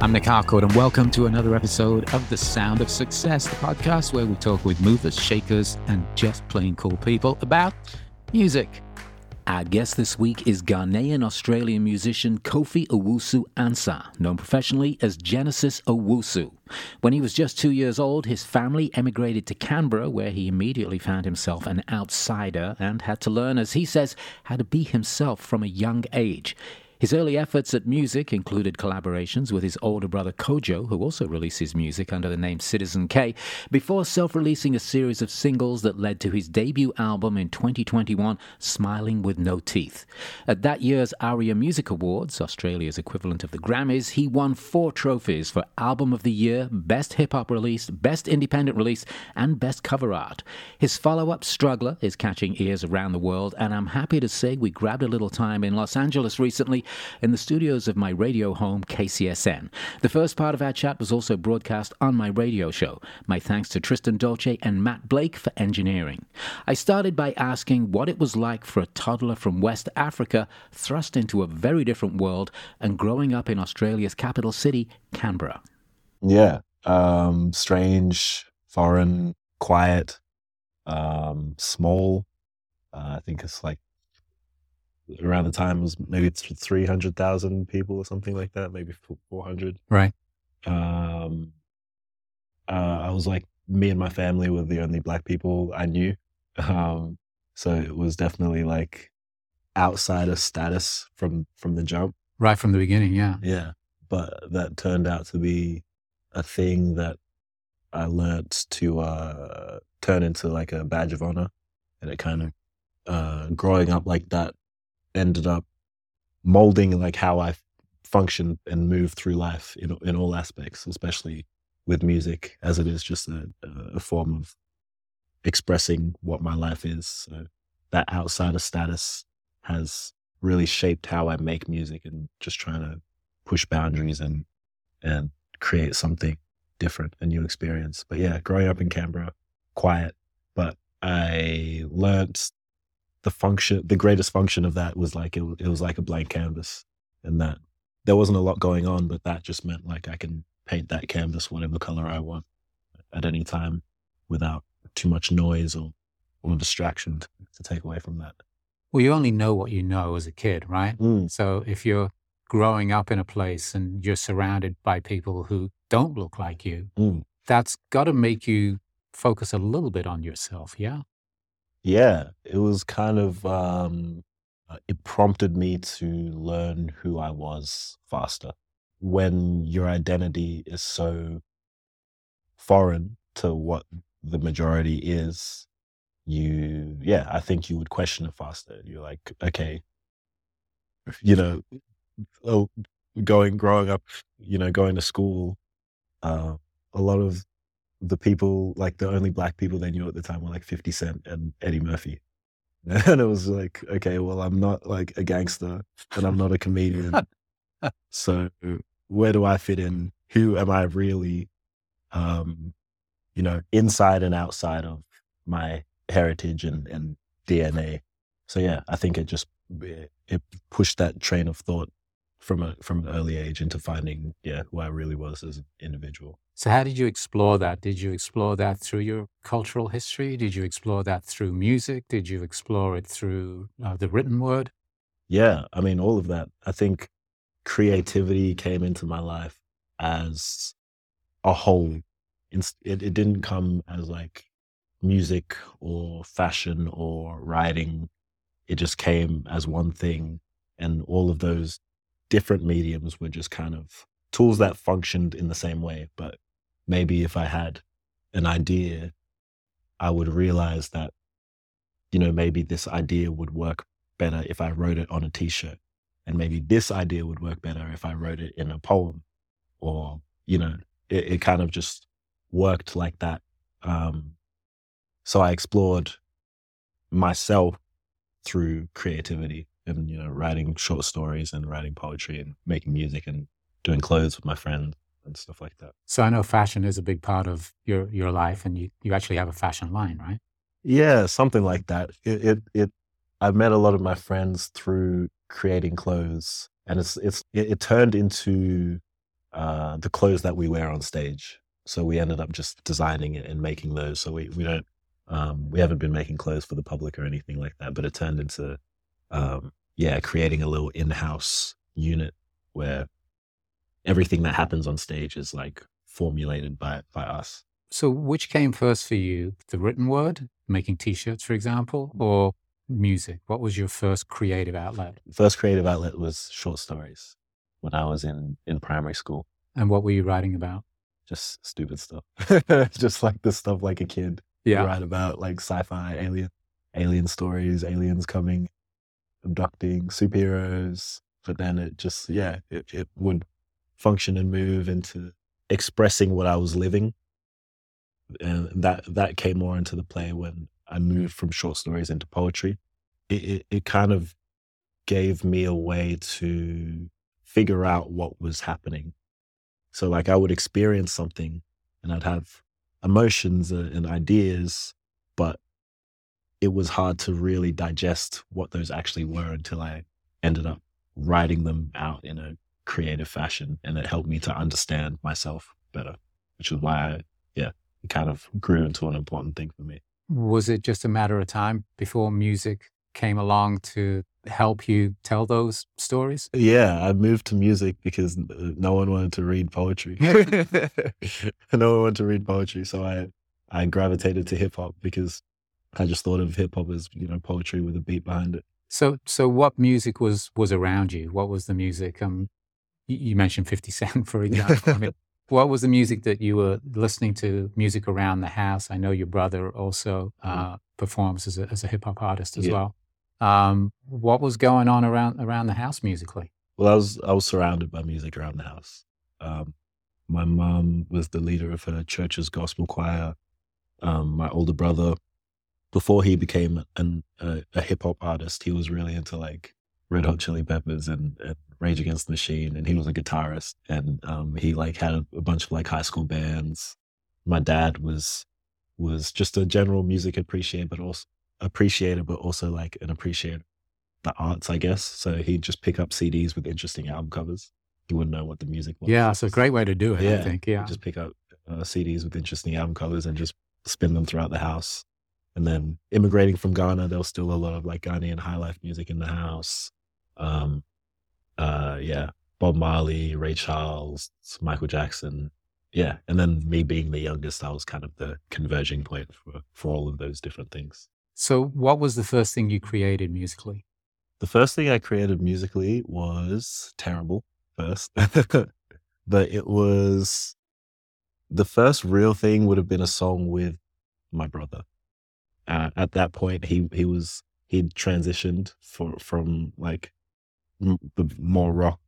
I'm Nic Harcourt, and welcome to another episode of The Sound of Success, the podcast where we talk with movers, shakers, and just plain cool people about music. Our guest this week is Ghanaian Australian musician Kofi Owusu Ansah, known professionally as Genesis Owusu. When he was just two years old, his family emigrated to Canberra, where he immediately found himself an outsider and had to learn, as he says, how to be himself from a young age. His early efforts at music included collaborations with his older brother Kojo, who also releases music under the name Citizen Kay, before self releasing a series of singles that led to his debut album in 2021, Smiling with No Teeth. At that year's ARIA Music Awards, Australia's equivalent of the Grammys, he won four trophies for Album of the Year, Best Hip Hop Release, Best Independent Release, and Best Cover Art. His follow up, Struggler, is catching ears around the world, and I'm happy to say we grabbed a little time in Los Angeles recently in the studios of my radio home, KCSN. The first part of our chat was also broadcast on my radio show. My thanks to Tristan Dolce and Matt Blake for engineering. I started by asking what it was like for a toddler from West Africa thrust into a very different world and growing up in Australia's capital city, Canberra. Yeah, um, strange, foreign, quiet, um, small. Uh, I think it's like around the time was maybe 300,000 people or something like that, maybe 400. Right. Um, uh, I was like, me and my family were the only black people I knew. Um, so it was definitely like outsider status from, from the jump. Right from the beginning. Yeah. Yeah. But that turned out to be a thing that I learnt to, uh, turn into like a badge of honor. And it kind of, uh, growing up like that ended up molding like how I function and move through life in in all aspects, especially with music, as it is just a, a form of expressing what my life is. So that outsider status has really shaped how I make music and just trying to push boundaries and and create something different, a new experience. But yeah, growing up in Canberra, quiet, but I learned the function, the greatest function of that was like it, it was like a blank canvas, and that there wasn't a lot going on, but that just meant like I can paint that canvas whatever color I want at any time without too much noise or or distraction to take away from that. Well, you only know what you know as a kid, right? Mm. So if you're growing up in a place and you're surrounded by people who don't look like you, Mm. that's got to make you focus a little bit on yourself. Yeah. Yeah, it was kind of um, uh, it prompted me to learn who I was faster. When your identity is so foreign to what the majority is, you yeah, I think you would question it faster. You're like, okay, you know, oh, going growing up, you know, going to school, uh, a lot of the people, like the only black people they knew at the time were like 50 Cent and Eddie Murphy. And it was like, okay, well, I'm not like a gangster and I'm not a comedian. so where do I fit in? Who am I really, um, you know, inside and outside of my heritage and, and DNA? So yeah, I think it just, it pushed that train of thought from a from an early age into finding yeah who I really was as an individual. So, how did you explore that? Did you explore that through your cultural history? Did you explore that through music? Did you explore it through uh, the written word? Yeah, I mean all of that. I think creativity came into my life as a whole. It, it didn't come as like music or fashion or writing. It just came as one thing, and all of those different mediums were just kind of tools that functioned in the same way. But maybe if I had an idea, I would realize that, you know, maybe this idea would work better if I wrote it on a t shirt. And maybe this idea would work better if I wrote it in a poem. Or, you know, it, it kind of just worked like that. Um, so I explored myself through creativity and you know writing short stories and writing poetry and making music and doing clothes with my friends and stuff like that. So I know fashion is a big part of your your life, and you you actually have a fashion line, right? Yeah, something like that. It it, it I've met a lot of my friends through creating clothes, and it's it's it, it turned into uh, the clothes that we wear on stage. So we ended up just designing it and making those. So we, we don't, um, we haven't been making clothes for the public or anything like that, but it turned into, um, yeah, creating a little in house unit where everything that happens on stage is like formulated by, by us. So which came first for you, the written word, making t-shirts, for example, or music? What was your first creative outlet? First creative outlet was short stories when I was in, in primary school. And what were you writing about? Just stupid stuff. just like the stuff like a kid Yeah. write about like sci-fi alien alien stories, aliens coming, abducting superheroes. But then it just yeah, it, it would function and move into expressing what I was living. And that that came more into the play when I moved from short stories into poetry. It it, it kind of gave me a way to figure out what was happening. So like I would experience something and I'd have emotions and ideas, but it was hard to really digest what those actually were until I ended up writing them out in a creative fashion. And it helped me to understand myself better, which is why I, yeah, it kind of grew into an important thing for me. Was it just a matter of time before music came along to help you tell those stories? Yeah, I moved to music because uh, no one wanted to read poetry. no one wanted to read poetry, so I I gravitated to hip hop because I just thought of hip hop as you know poetry with a beat behind it. So, so what music was was around you? What was the music? Um, you, mentioned Fifty Cent, for example. I mean, what was the music that you were listening to? Music around the house. I know your brother also uh, performs as a as a hip hop artist as Yeah. well. Um, what was going on around around the house musically? Well, I was I was surrounded by music around the house. Um, my mom was the leader of her church's gospel choir. Um, my older brother, before he became an, a, a hip hop artist, he was really into like Red Hot Chili Peppers and, and Rage Against the Machine, and he was a guitarist. And um, he like had a, a bunch of like high school bands. My dad was was just a general music appreciator, but also appreciator, but also like an appreciator the arts, I guess. So he'd just pick up CDs with interesting album covers. He wouldn't know what the music was. Yeah, it's a great way to do it. I Yeah, think. He'd Yeah. just pick up uh, CDs with interesting album covers and just spin them throughout the house. And then immigrating from Ghana, there was still a lot of like Ghanaian high life music in the house. Um, uh, yeah, Bob Marley, Ray Charles, Michael Jackson. Yeah, and then me being the youngest, I was kind of the converging point for for all of those different things. So, what was the first thing you created musically? The first thing I created musically was terrible first, but it was the first real thing would have been a song with my brother. Uh, at that point, he he was he'd transitioned for from like m- the more rock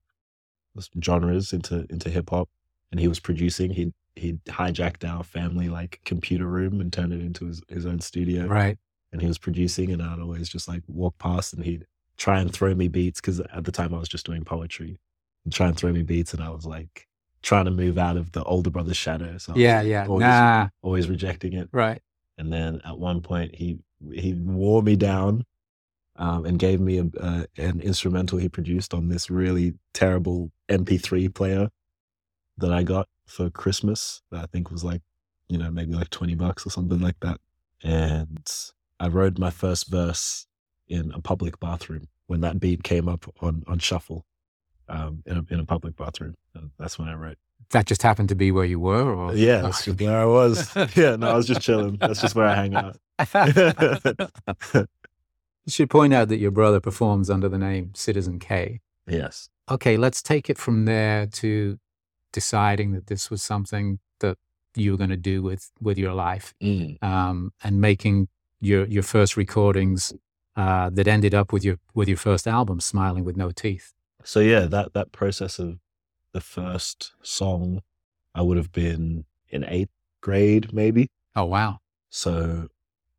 genres into into hip hop, and he was producing. He he hijacked our family like computer room and turned it into his, his own studio Right. and he was producing and I'd always just like walk past and he'd try and throw me beats because at the time I was just doing poetry and try and throw me beats and I was like trying to move out of the older brother's shadow. So I was Yeah. Yeah. always, Nah. always rejecting it. Right. And then at one point he he wore me down um, and gave me a, an instrumental he produced on this really terrible MP3 player that I got for Christmas. That I think was like you know maybe like twenty bucks or something like that. And I wrote my first verse in a public bathroom when that beat came up on on shuffle um, in a in a public bathroom. And that's when I wrote. That just happened to be where you were, or Yeah, that's just where I was. yeah, no, I was just chilling. That's just where I hang out. You should point out that your brother performs under the name Citizen Kay. yes. Okay, let's take it from there to deciding that this was something that you were going to do with with your life, Mm. um, and making your your first recordings uh, that ended up with your with your first album, Smiling with No Teeth. So yeah, that that process of the first song, I would have been in eighth grade maybe. Oh wow! So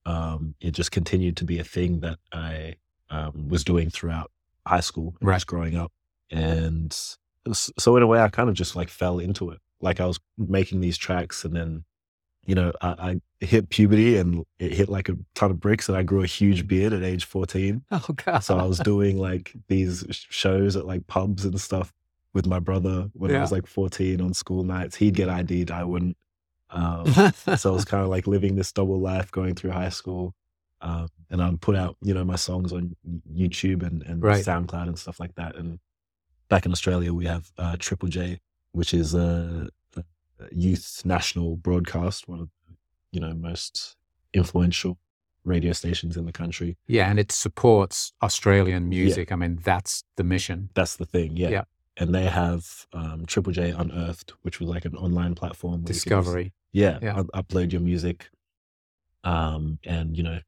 um, it just continued to be a thing that I um, was doing throughout high school Right. just growing up. And so in a way, I kind of just like fell into it. Like I was making these tracks, and then you know I, I hit puberty and it hit like a ton of bricks, and I grew a huge beard at age fourteen. Oh god! So I was doing like these shows at like pubs and stuff. With my brother when I was like 14 on school nights. He'd get ID'd, I wouldn't. Um, so I was kind of like living this double life going through high school. Um, and I'd put out, you know, my songs on YouTube and, and Right. SoundCloud and stuff like that. And back in Australia, we have uh, Triple J, which is a, youth national broadcast, one of the, you know, most influential radio stations in the country. yeah, and it supports Australian music. I mean, that's the mission. That's the thing, yeah. Yeah. And they have um, Triple J Unearthed, which was like an online platform. where you could just- Discovery. yeah, Yeah. up- upload your music, um, and you know,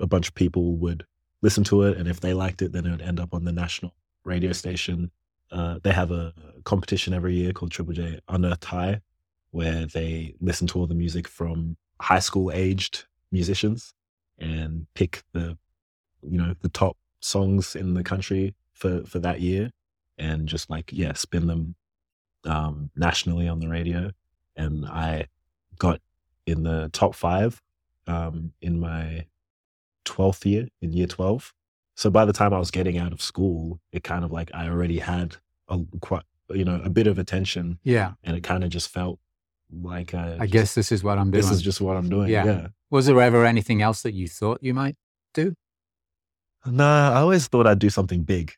a bunch of people would listen to it, and if they liked it, then it would end up on the national radio station. Uh, they have a competition every year called Triple J Unearthed High, where they listen to all the music from high school aged musicians and pick the, you know, the top songs in the country for for that year, and just like yeah, spin them um, nationally on the radio. And I got in the top five um, in my 12th year, in year 12. So by the time I was getting out of school, it kind of like I already had a quite, you know, a bit of attention Yeah, and it kind of just felt like I guess this is what I'm doing. this is just what I'm doing. Yeah. Yeah. Was there ever anything else that you thought you might? Do? Nah, I always thought I'd do something big.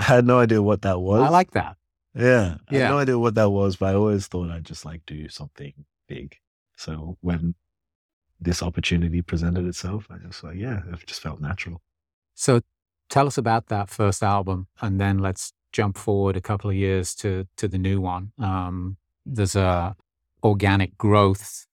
I had no idea what that was. I like that. Yeah. I had no idea what that was, but I always thought I'd just like do something big. So when this opportunity presented itself, I just like, yeah, it just felt natural. So tell us about that first album, and then let's jump forward a couple of years to to the new one. Um, there's a organic growth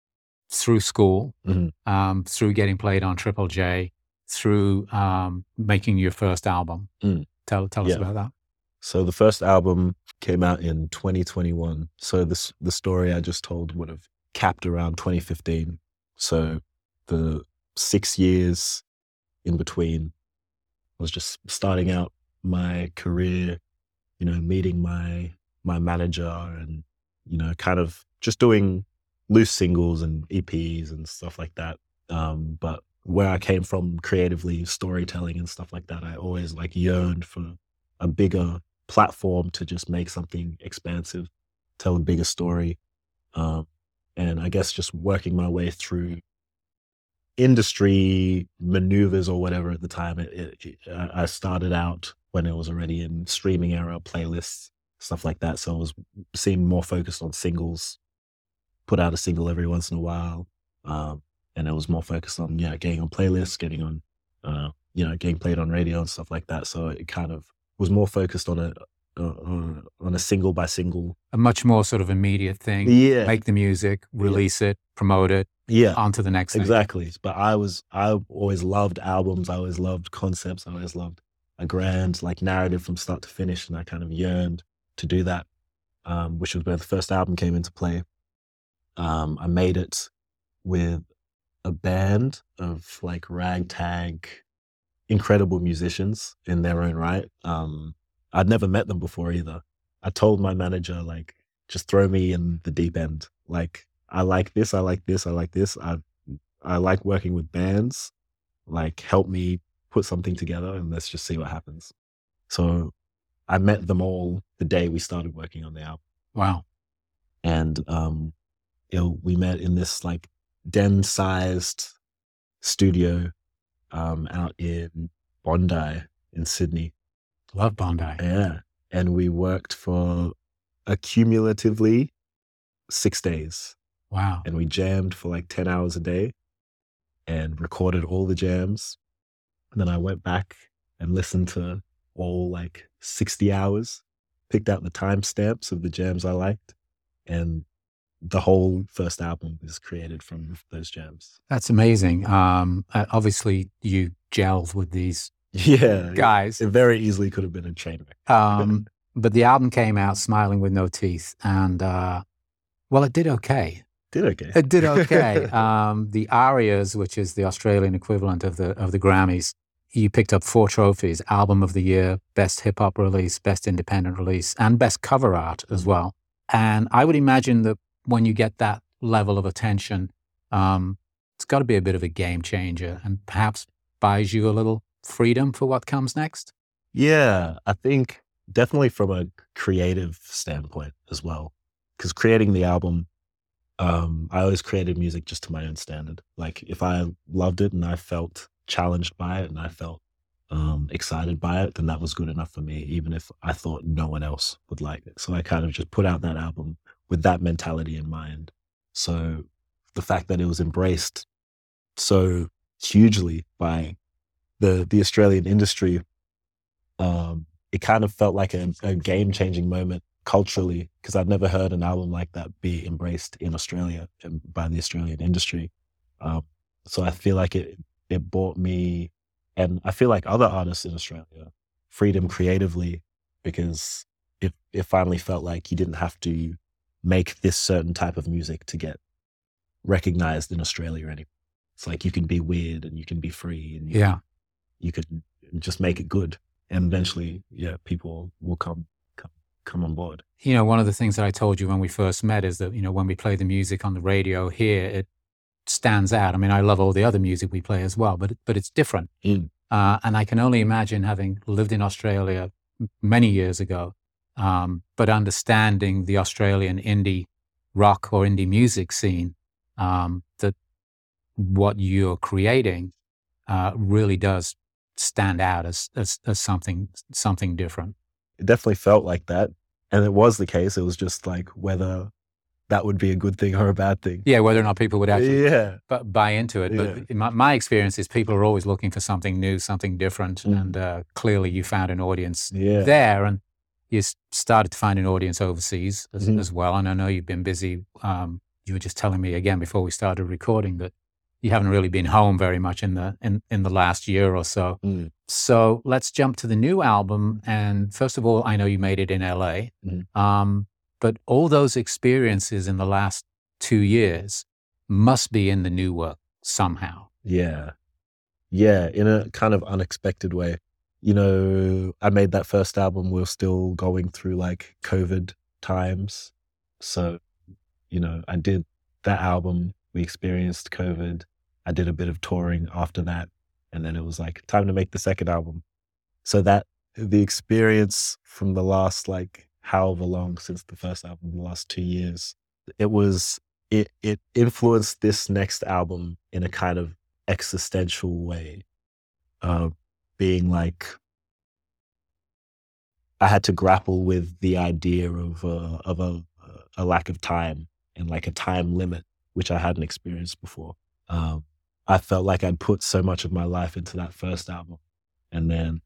through school, Mhm. um, through getting played on Triple J, through um, making your first album. Mm. Tell tell us Yeah. about that. So the first album came out in 2021. So this the story I just told would have capped around 2015. So the six years in between I was just starting out my career, you know, meeting my my manager and you know, kind of just doing loose singles and EPs and stuff like that. Um, but where I came from creatively, storytelling and stuff like that, I always like yearned for a bigger platform to just make something expansive, tell a bigger story. Um, and I guess just working my way through industry maneuvers or whatever at the time. It, it, I started out when it was already in streaming era, playlists, stuff like that. So I was seemed more focused on singles, put out a single every once in a while. Um, and it was more focused on, yeah, getting on playlists, getting on, uh, you know, getting played on radio and stuff like that. So it kind of was more focused on a, uh, on a single by single. A much more sort of immediate thing. Yeah. Make the music, release it, promote it, yeah. on to the next thing. Exactly. But I was I always loved albums. I always loved concepts. I always loved a grand like narrative from start to finish, and I kind of yearned to do that. Um, which was where the first album came into play. Um, I made it with a band of like ragtag, incredible musicians in their own right. Um, I'd never met them before either. I told my manager like, just throw me in the deep end. Like I like this, I like this, I like this. I I like working with bands. Like, help me put something together and let's just see what happens. So I met them all the day we started working on the album. Wow. And, um, you know, we met in this like den sized studio, um, out in Bondi in Sydney. Love Bondi. Yeah. And we worked for accumulatively six days Wow. and we jammed for like 10 hours a day and recorded all the jams. And then I went back and listened to all like 60 hours, picked out the timestamps of the jams I liked, and the whole first album is created from those jams. That's amazing. Um, uh, obviously, you gelled with these Yeah. guys. It very easily could have been a chain wreck. Um, but the album came out smiling with no teeth, and uh, well, it did okay. Did okay. It did okay. um, the Arias, which is the Australian equivalent of the of the Grammys, you picked up four trophies: Album of the Year, Best Hip Hop Release, Best Independent Release, and Best Cover Art as well. And I would imagine that when you get that level of attention, um, it's got to be a bit of a game changer, and perhaps buys you a little freedom for what comes next. Yeah, I think definitely from a creative standpoint as well. Because creating the album, um, I always created music just to my own standard. Like if I loved it and I felt challenged by it and I felt um, excited by it, then that was good enough for me, even if I thought no one else would like it. So I kind of just put out that album with that mentality in mind. So the fact that it was embraced so hugely by the the Australian industry, um, it kind of felt like a, a game changing moment culturally because I'd never heard an album like that be embraced in Australia and by the Australian industry. Um, so I feel like it it brought me and I feel like other artists in Australia freedom creatively because it it finally felt like you didn't have to make this certain type of music to get recognized in Australia anymore. It's like you can be weird and you can be free and you Yeah. can, you could just make it good. And eventually, yeah, people will come come come on board. You know, one of the things that I told you when we first met is that, you know, when we play the music on the radio here, it stands out. I mean, I love all the other music we play as well, but but it's different. Mm. Uh, and I can only imagine having lived in Australia many years ago, um, but understanding the Australian indie rock or indie music scene, um, that what you're creating uh, really does stand out as, as as something something different. It definitely felt like that. And it was the case. It was just like whether that would be a good thing or a bad thing. Yeah, whether or not people would actually Yeah. bu- buy into it. But Yeah. in my, my experience is people are always looking for something new, something different, Mm. and uh, clearly you found an audience Yeah. there, and you started to find an audience overseas as, Mhm. as well. And I know you've been busy. Um, you were just telling me again before we started recording that you haven't really been home very much in the in, in the last year or so. Mm. So let's jump to the new album. And first of all, I know you made it in LA, Mhm. um, but all those experiences in the last two years must be in the new work somehow. Yeah. Yeah. In a kind of unexpected way. You know, I made that first album. We are still going through like COVID times. So, you know, I did that album. We experienced COVID. I did a bit of touring after that. And then it was like time to make the second album. So that the experience from the last like however long since the first album, the last two years, it was it it influenced this next album in a kind of existential way. Uh, being like I had to grapple with the idea of uh, of a a lack of time and like a time limit, which I hadn't experienced before. Um, I felt like I'd put so much of my life into that first album, and then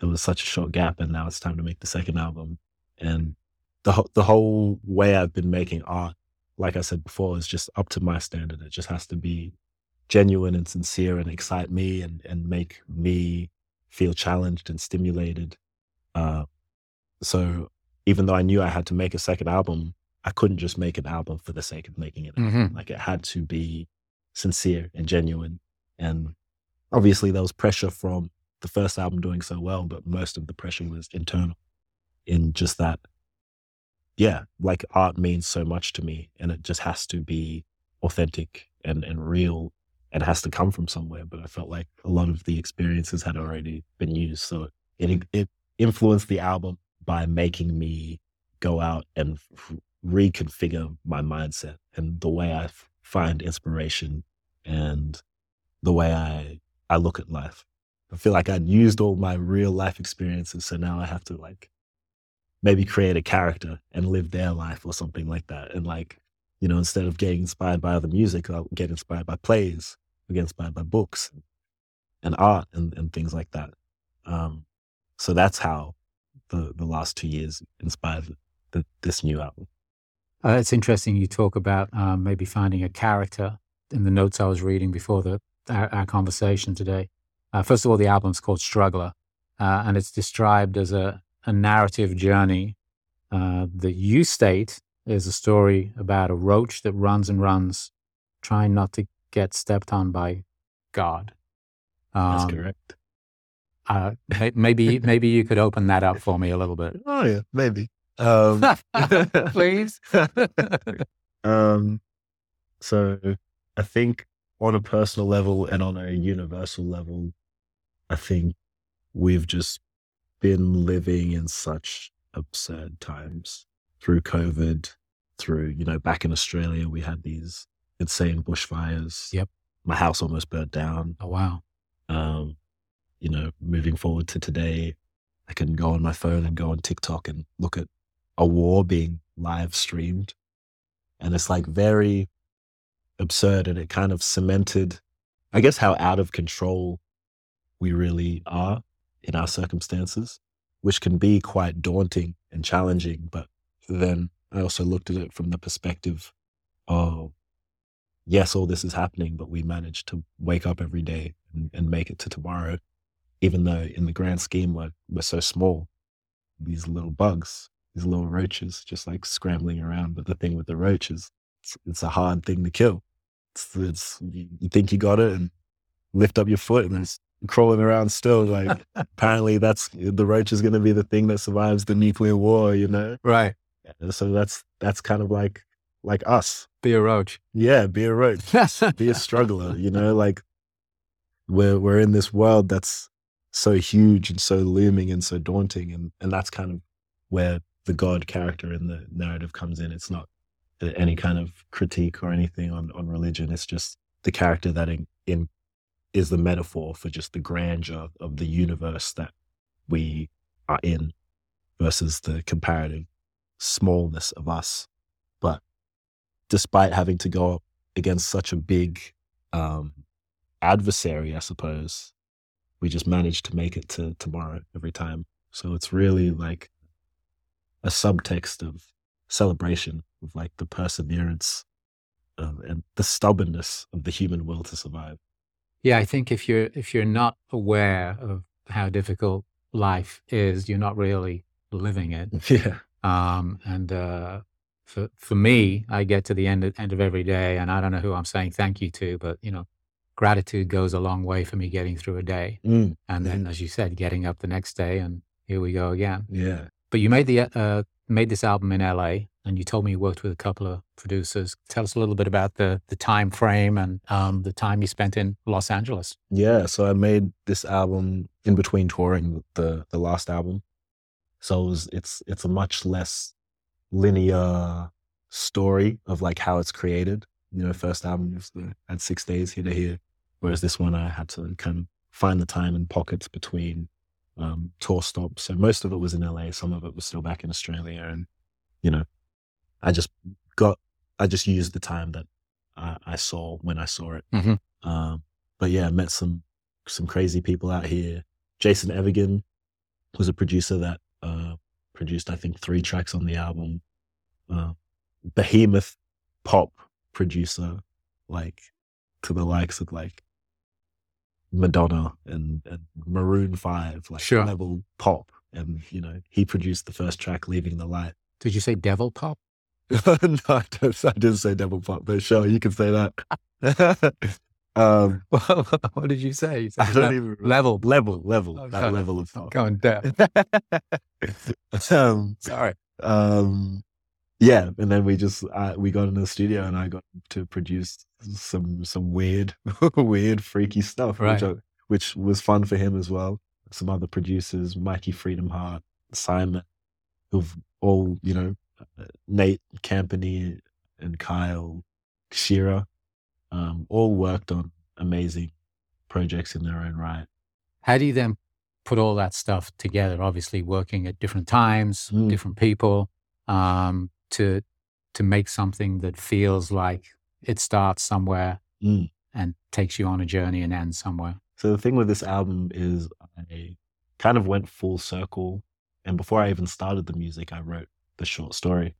it was such a short gap, and now it's time to make the second album. And the the whole way I've been making art, like I said before, is just up to my standard. It just has to be genuine and sincere and excite me and and make me feel challenged and stimulated. Uh, so even though I knew I had to make a second album, I couldn't just make an album for the sake of making it. Mhm. Like it had to be sincere and genuine. And obviously there was pressure from the first album doing so well, but most of the pressure was internal in just that. Yeah, like art means so much to me and it just has to be authentic and, and real and has to come from somewhere. But I felt like a lot of the experiences had already been used. So it, it influenced the album by making me go out and reconfigure my mindset and the way I find inspiration and the way I I look at life. I feel like I'd used all my real life experiences, so now I have to like maybe create a character and live their life or something like that. And like, you know, instead of getting inspired by other music, I'll get inspired by plays, Get inspired by books and art and, and things like that. Um, so that's how the the last two years inspired the, this new album. Uh, it's interesting you talk about um, maybe finding a character in the notes I was reading before the our, our conversation today. Uh, first of all, the album's called Struggler, uh, and it's described as a, a narrative journey uh, that you state is a story about a roach that runs and runs, trying not to get stepped on by God. That's Um, correct. Uh, maybe maybe you could open that up for me a little bit, Oh yeah, maybe. Um, please. um, so I think on a personal level and on a universal level, I think we've just been living in such absurd times through COVID, through, you know, back in Australia, we had these insane bushfires. Yep. My house almost burnt down. Oh, wow. Um, you know, moving forward to today, I can go on my phone and go on TikTok and look at a war being live streamed. And it's like very absurd and it kind of cemented, I guess, how out of control we really are in our circumstances, which can be quite daunting and challenging. But then I also looked at it from the perspective of, yes, all this is happening, but we managed to wake up every day and, and make it to tomorrow, even though in the grand scheme we're, we're so small. These little bugs, these little roaches just like scrambling around. But the thing with the roaches, it's, it's a hard thing to kill. It's, it's, you think you got it and lift up your foot and it's crawling around still. Like apparently that's the roach is going to be the thing that survives the nuclear war, you know? Right. So that's, that's kind of like, like us. Be a roach. Yeah. Be a roach, be a struggler, you know, like we're, we're in this world that's so huge and so looming and so daunting. And, and that's kind of where the God character in the narrative comes in. It's not uh, any kind of critique or anything on, on religion. It's just the character that in, in is the metaphor for just the grandeur of the universe that we are in versus the comparative smallness of us. But despite having to go up against such a big um, adversary, I suppose, we just managed to make it to tomorrow every time. So it's really like a subtext of celebration of like the perseverance uh, and the stubbornness of the human will to survive. Yeah, I think if you're if you're not aware of how difficult life is, you're not really living it. Yeah. Um, and uh, for for me, I get to the end of, end of every day, and I don't know who I'm saying thank you to, but you know, gratitude goes a long way for me getting through a day. Mm, And then, as you said, getting up the next day, and here we go again. yeah. But you made the uh, made this album in LA, and you told me you worked with a couple of producers. Tell us a little bit about the the time frame and um, the time you spent in Los Angeles. Yeah. So I made this album in between touring the the last album. So it was, it's it's a much less linear story of like how it's created. You know, first album was the, had six days here to here, whereas this one I had to kind of find the time and pockets between um, tour stops. So most of it was in LA, some of it was still back in Australia, and you know, I just got I just used the time that I, I saw when I saw it. Mhm. Um, but yeah, met some some crazy people out here. Jason Evigan was a producer that uh, produced, I think, three tracks on the album. Uh, behemoth pop producer, like to the likes of like Madonna and, and Maroon Five, like Sure. level pop. And you know, he produced the first track, "Leaving the Light." Did you say Devil Pop? no, I, don't, I didn't say devil pop, but sure, you can say that. um, what did you say? You I don't le- even level. level, level, Okay. that level of pop. Going deaf. um, Sorry. um, yeah, and then we just uh, we got in the studio, and I got to produce some some weird, weird, freaky stuff, Right. which I, which was fun for him as well. Some other producers, Mikey Freedom Hart, Simon, who've all you know, uh, Nate Campany and Kyle Shearer, um, all worked on amazing projects in their own right. How do you then put all that stuff together? Obviously, working at different times, Mm. different people, um, to to make something that feels like it starts somewhere Mm. and takes you on a journey and ends somewhere. So the thing with this album is I kind of went full circle. And before I even started the music, I wrote the short story,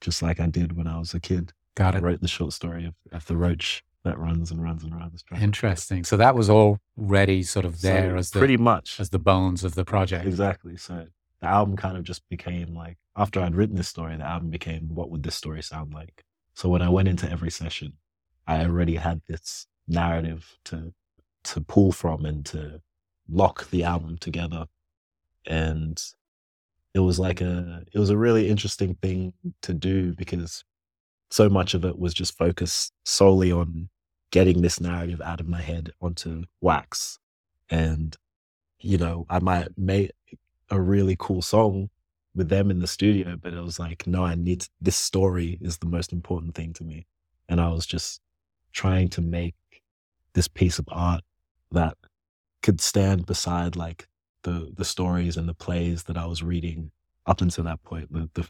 just like I did when I was a kid. Got I it. wrote the short story of, of the roach that runs and runs and runs. Interesting. So that was already sort of So there as the pretty much as the bones of the project. exactly. So the album kind of just became like after I'd written this story, the album became what would this story sound like. So when I went into every session, I already had this narrative to to pull from and to lock the album together. And it was like a it was a really interesting thing to do because so much of it was just focused solely on getting this narrative out of my head onto wax. And, you know, I might make a really cool song with them in the studio, but it was like, no, I need to, this story is the most important thing to me. And I was just trying to make this piece of art that could stand beside like the the stories and the plays that I was reading up until that point, the, the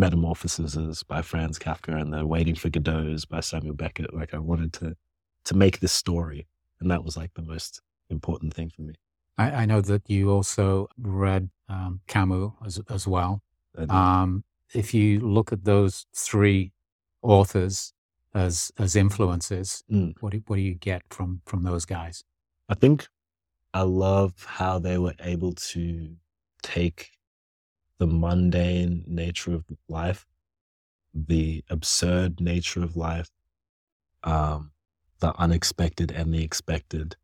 Metamorphoses by Franz Kafka and the Waiting for Godot's by Samuel Beckett. Like I wanted to to make this story, and that was like the most important thing for me. I, I know that you also read um, Camus as as well. Um, if you look at those three authors as as influences, mm. what do, what do you get from from those guys? I think I love how they were able to take the mundane nature of life, the absurd nature of life, um, the unexpected and the expected,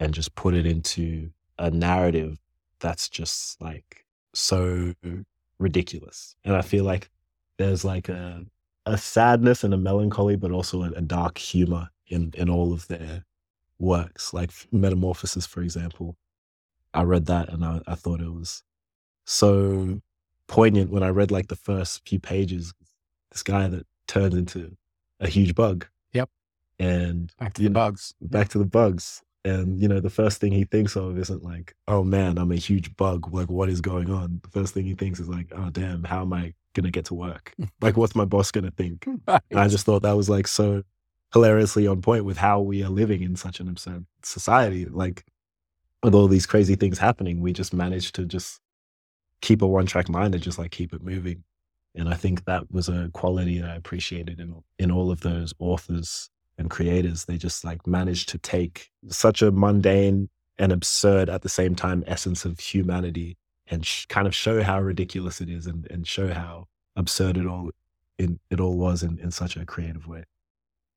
and just put it into a narrative that's just like so ridiculous. And I feel like there's like a a sadness and a melancholy, but also a, a dark humor in in all of their works. Like Metamorphosis, for example, I read that and I, I thought it was so poignant when I read like the first few pages. This guy that turned into a huge bug. Yep. And back to the know, bugs. Back to the bugs. And you know, the first thing he thinks of isn't like, oh man, I'm a huge bug. Like, what is going on? The first thing he thinks is like, oh damn, how am I gonna get to work? like, what's my boss gonna think? Right. And I just thought that was like so hilariously on point with how we are living in such an absurd society. Like, with all these crazy things happening, we just managed to just keep a one track mind and just like keep it moving. And I think that was a quality that I appreciated in in all of those authors and creators. They just like managed to take such a mundane and absurd at the same time essence of humanity and sh- kind of show how ridiculous it is and, and show how absurd it all in, it all was in, in such a creative way.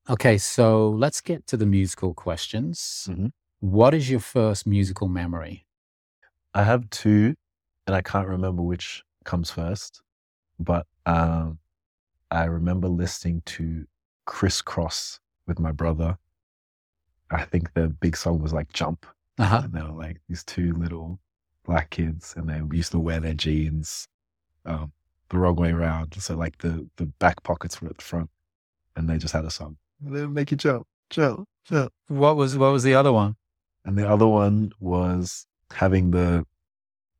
Okay, so let's get to the musical questions. Mm-hmm. What is your first musical memory? I have two and I can't remember which comes first, but um, I remember listening to Kriss Kross with my brother. I think the big song was like Jump. Uh-huh. And they were like these two little black kids and they used to wear their jeans um, the wrong way around. So like the, the back pockets were at the front and they just had a song. They make you jump, jump, jump. What was what was the other one? And the other one was having the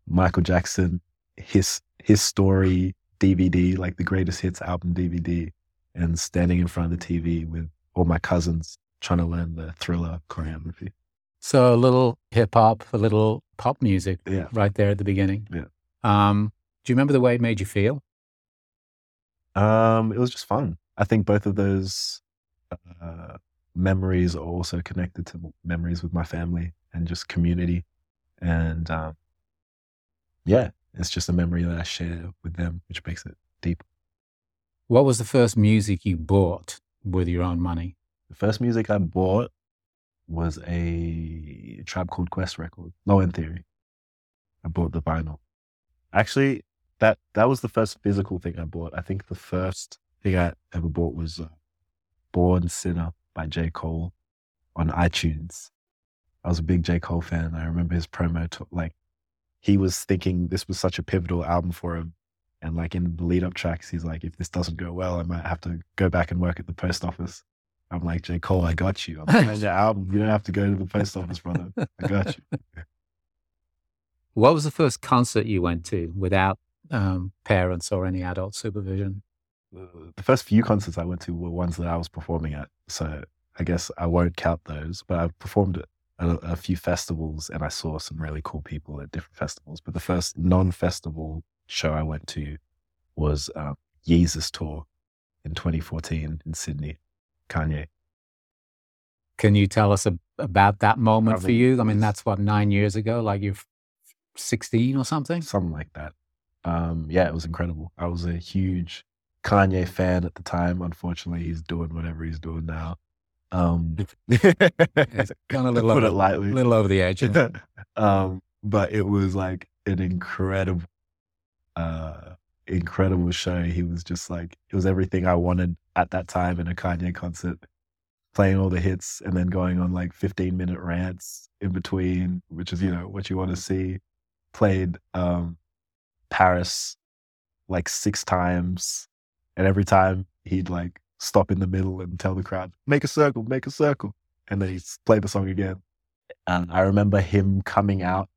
Michael Jackson, his HIStory DVD, like the greatest hits album DVD, and standing in front of the TV with all my cousins trying to learn the thriller choreography. So a little hip hop, a little pop music yeah. right there at the beginning. Yeah. Um, do you remember the way it made you feel? Um, it was just fun. I think both of those uh, memories are also connected to memories with my family and just community. And um, yeah, it's just a memory that I share with them, which makes it deep. What was the first music you bought with your own money? The first music I bought was a Tribe Called Quest record, Low End Theory. I bought the vinyl. Actually, that that was the first physical thing I bought. I think the first thing I ever bought was uh, Born Sinner by J. Cole on iTunes. I was a big J. Cole fan. I remember his promo, to, like he was thinking this was such a pivotal album for him. And like in the lead up tracks, he's like, if this doesn't go well, I might have to go back and work at the post office. I'm like, J. Cole, I got you. I'm playing your album. You don't have to go to the post office, brother. I got you. What was the first concert you went to without um, parents or any adult supervision? The first few concerts I went to were ones that I was performing at. So I guess I won't count those, but I performed a, a, few festivals and I saw some really cool people at different festivals. But the first non festival show I went to was um, Yeezus Tour in 2014 in Sydney, Kanye. Can you tell us a, about that moment mean, for you? I mean, that's what, nine years ago? Like you're 16 or something? Something like that. Um, yeah, it was incredible. I was a huge Kanye fan at the time. Unfortunately, he's doing whatever he's doing now. Um, it's kind of little put over, it lightly, little over the edge. um, but it was like an incredible, uh, incredible show. He was just like it was everything I wanted at that time in a Kanye concert, playing all the hits and then going on like 15 minute rants in between, which is you know what you want to see. Played um, Paris like six times. And every time he'd like stop in the middle and tell the crowd, make a circle, make a circle. And then he'd play the song again. And I remember him coming out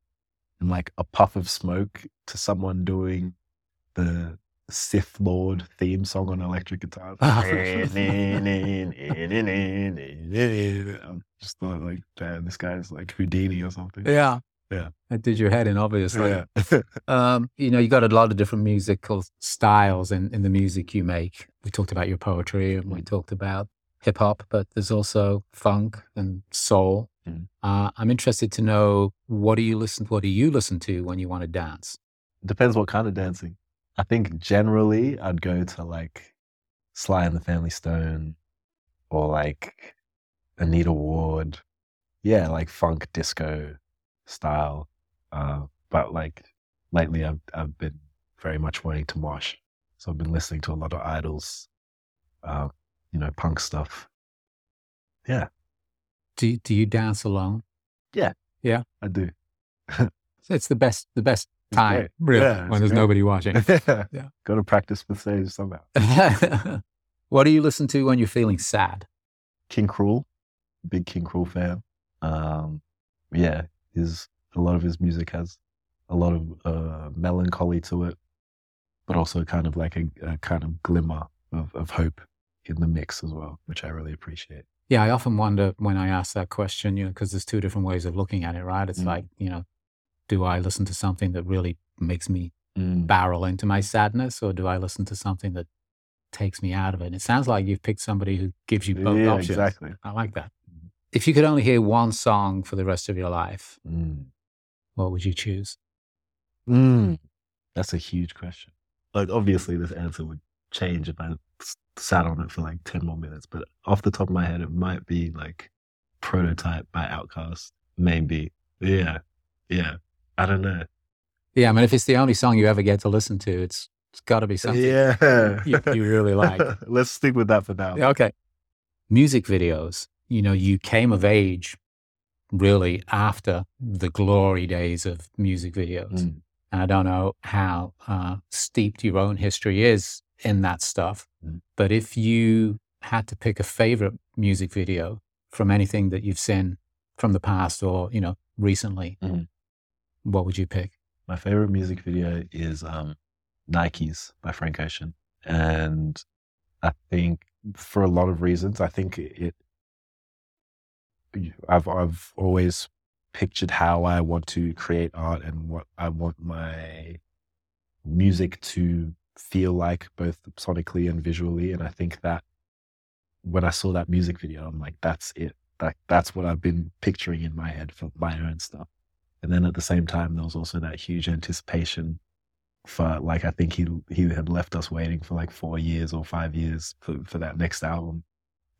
in like a puff of smoke to someone doing the Sith Lord theme song on electric guitar. I just thought like, damn, this guy's like Houdini or something. Yeah. Yeah. It did your head in, obviously. Yeah. Um, you know, you got a lot of different musical styles in, in the music you make. We talked about your poetry and we Mm. talked about hip hop, but there's also funk and soul. Mm. Uh, I'm interested to know what do you listen what do you listen to when you want to dance? Depends what kind of dancing. I think generally I'd go to like Sly and the Family Stone or like Anita Ward. Yeah, like funk disco style. Uh, but like lately I've I've been very much wanting to mosh. So I've been listening to a lot of IDLES, uh, you know, punk stuff. Yeah, Do you, do you dance alone? Yeah. Yeah. I do. It's the best the best time, really, Yeah, when there's great. nobody watching. yeah. Got to practice with stage somehow. what do you listen to when you're feeling sad? King Krule, big King Krule fan. Um, yeah, his a lot of his music has a lot of uh, melancholy to it, but also kind of like a, a kind of glimmer of, of hope in the mix as well, which I really appreciate. Yeah, I often wonder when I ask that question, you know, because there's two different ways of looking at it, right? It's Mm. like, you know, do I listen to something that really makes me Mm. barrel into my sadness, or do I listen to something that takes me out of it? And it sounds like you've picked somebody who gives you both Yeah, options. exactly. I like that. If you could only hear one song for the rest of your life, Mm. what would you choose? Mm. That's a huge question. Like, obviously, this answer would change if I sat on it for like 10 more minutes, but off the top of my head, it might be like Prototype by Outkast. Maybe. Yeah. Yeah. I don't know. Yeah, I mean, if it's the only song you ever get to listen to, it's it's got to be something Yeah. you, you really like. Let's stick with that for now. Okay. Music videos. You know, you came of age really after the glory days of music videos. Mm. And I don't know how uh, steeped your own history is in that stuff. Mm. But if you had to pick a favorite music video from anything that you've seen from the past or, you know, recently, Mhm. what would you pick? My favorite music video is um, Nikes by Frank Ocean. And I think for a lot of reasons, I think it, I've, I've always pictured how I want to create art and what I want my music to feel like both sonically and visually. And I think that when I saw that music video, I'm like, that's it. That, that's what I've been picturing in my head for my own stuff. And then at the same time, there was also that huge anticipation for like I think he he had left us waiting for like four years or five years for, for that next album.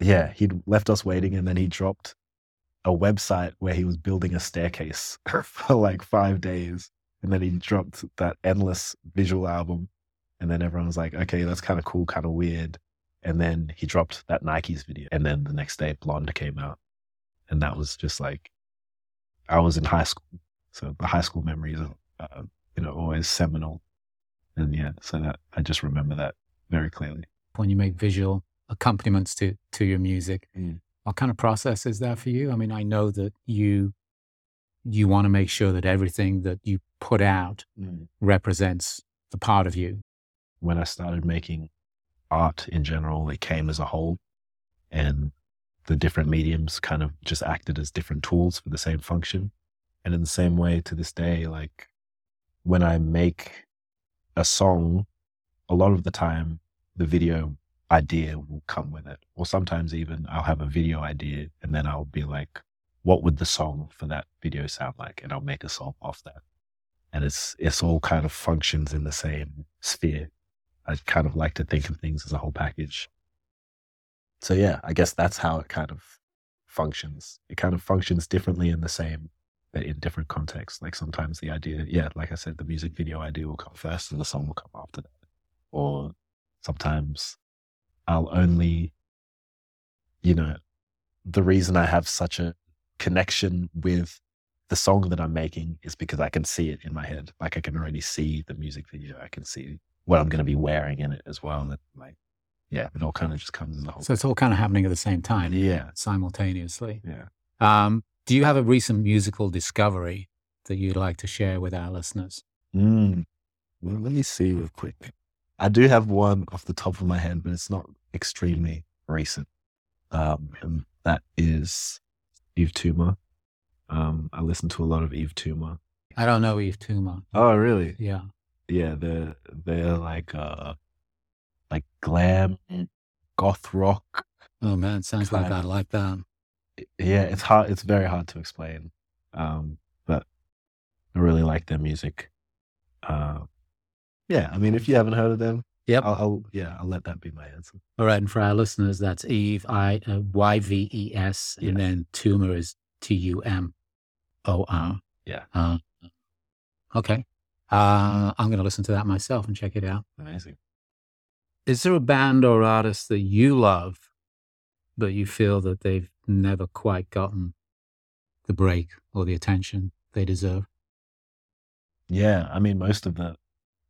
Yeah, he'd left us waiting and then he dropped a website where he was building a staircase for like five days. And then he dropped that endless visual album. And then everyone was like, okay, that's kind of cool, kind of weird. And then he dropped that Nikes video. And then the next day, Blonde came out. And that was just like, I was in high school. So the high school memories are, uh, you know, always seminal. And yeah, so that I just remember that very clearly. when you make visual accompaniments to to your music Mm. What kind of process is that for you i mean i know that you you want to make sure that everything that you put out mm. represents the part of you When I started making art in general, it came as a whole. And the different mediums kind of just acted as different tools for the same function. And in the same way to this day, like when I make a song, a lot of the time the video idea will come with it. Or sometimes even I'll have a video idea and then I'll be like, what would the song for that video sound like? And I'll make a song off that. And it's it's all kind of functions in the same sphere. I kind of like to think of things as a whole package. So yeah, I guess that's how it kind of functions. It kind of functions differently in the same, but in different contexts. Like sometimes the idea, yeah, like I said, the music video idea will come first and the song will come after that. Or sometimes I'll only, you know, the reason I have such a connection with the song that I'm making is because I can see it in my head. Like I can already see the music video. I can see what I'm going to be wearing in it as well. That like, yeah, it all kind of just comes in the whole. So it's all kind of happening at the same time, yeah, simultaneously. yeah. Um, do you have a recent musical discovery that you'd like to share with our listeners? Mm. Well, let me see real quick. I do have one off the top of my head, but it's not extremely recent. Um, and that is Yves Tumor. Um, I listen to a lot of Yves Tumor. I don't know Yves Tumor. Oh, really? Yeah. Yeah, they're they're like uh like glam, goth rock. Oh man, sounds like I like that. Yeah, it's hard. It's very hard to explain. Um, but I really like their music. Uh, yeah, I mean, if you haven't heard of them, Yep. I'll, I'll yeah, I'll let that be my answer. All right, and for our listeners, that's Yves I uh, Y V E S, and then tumor is T U M O R. Yeah. Uh, okay. Uh, I'm going to listen to that myself and check it out. Amazing. Is there a band or artist that you love, but you feel that they've never quite gotten the break or the attention they deserve? Yeah, I mean, most of the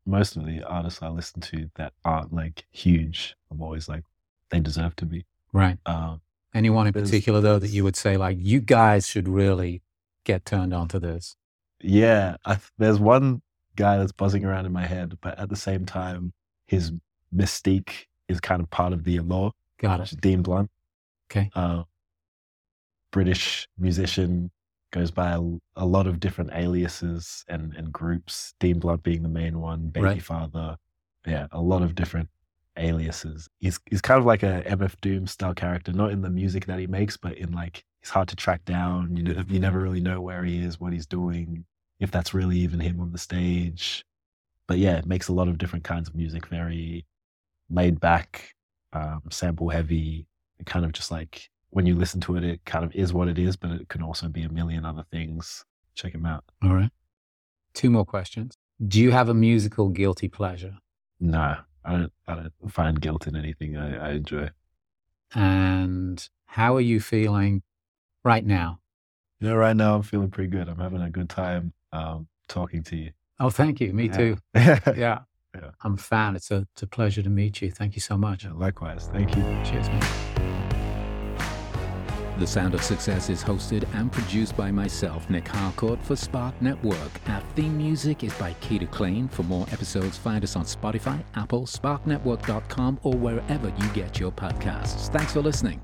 most of the artists I listen to that aren't like huge, I'm always like, they deserve to be. Right. Um, Anyone in particular, though, that you would say, like, you guys should really get turned on to this? yeah, I, there's one guy that's buzzing around in my head, but at the same time, his mystique is kind of part of the allure. Got it. Dean Blunt. Okay. Uh, British musician goes by a, a lot of different aliases and, and groups. Dean Blunt being the main one, Baby Right. Father. Yeah, a lot of different aliases. He's he's kind of like a MF Doom style character, not in the music that he makes, but in like he's hard to track down. You know, you never really know where he is, what he's doing, if that's really even him on the stage. But yeah, it makes a lot of different kinds of music, very laid back, um, sample heavy, kind of just like when you listen to it, it kind of is what it is, but it can also be a million other things. Check him out. All right. Two more questions. Do you have a musical guilty pleasure? No, I don't. I don't find guilt in anything I, I enjoy. And how are you feeling right now? You know, right now I'm feeling pretty good. I'm having a good time um, talking to you. Oh, thank you. Me Yeah. too. yeah. Yeah. Yeah. I'm a fan. It's a, it's a pleasure to meet you. Thank you so much. Likewise. Thank you. Cheers, man. The Sound of Success is hosted and produced by myself, Nic Harcourt, for Spark Network. Our theme music is by Keita Klein. For more episodes, find us on Spotify, Apple, SparkNetwork.com, or wherever you get your podcasts. Thanks for listening.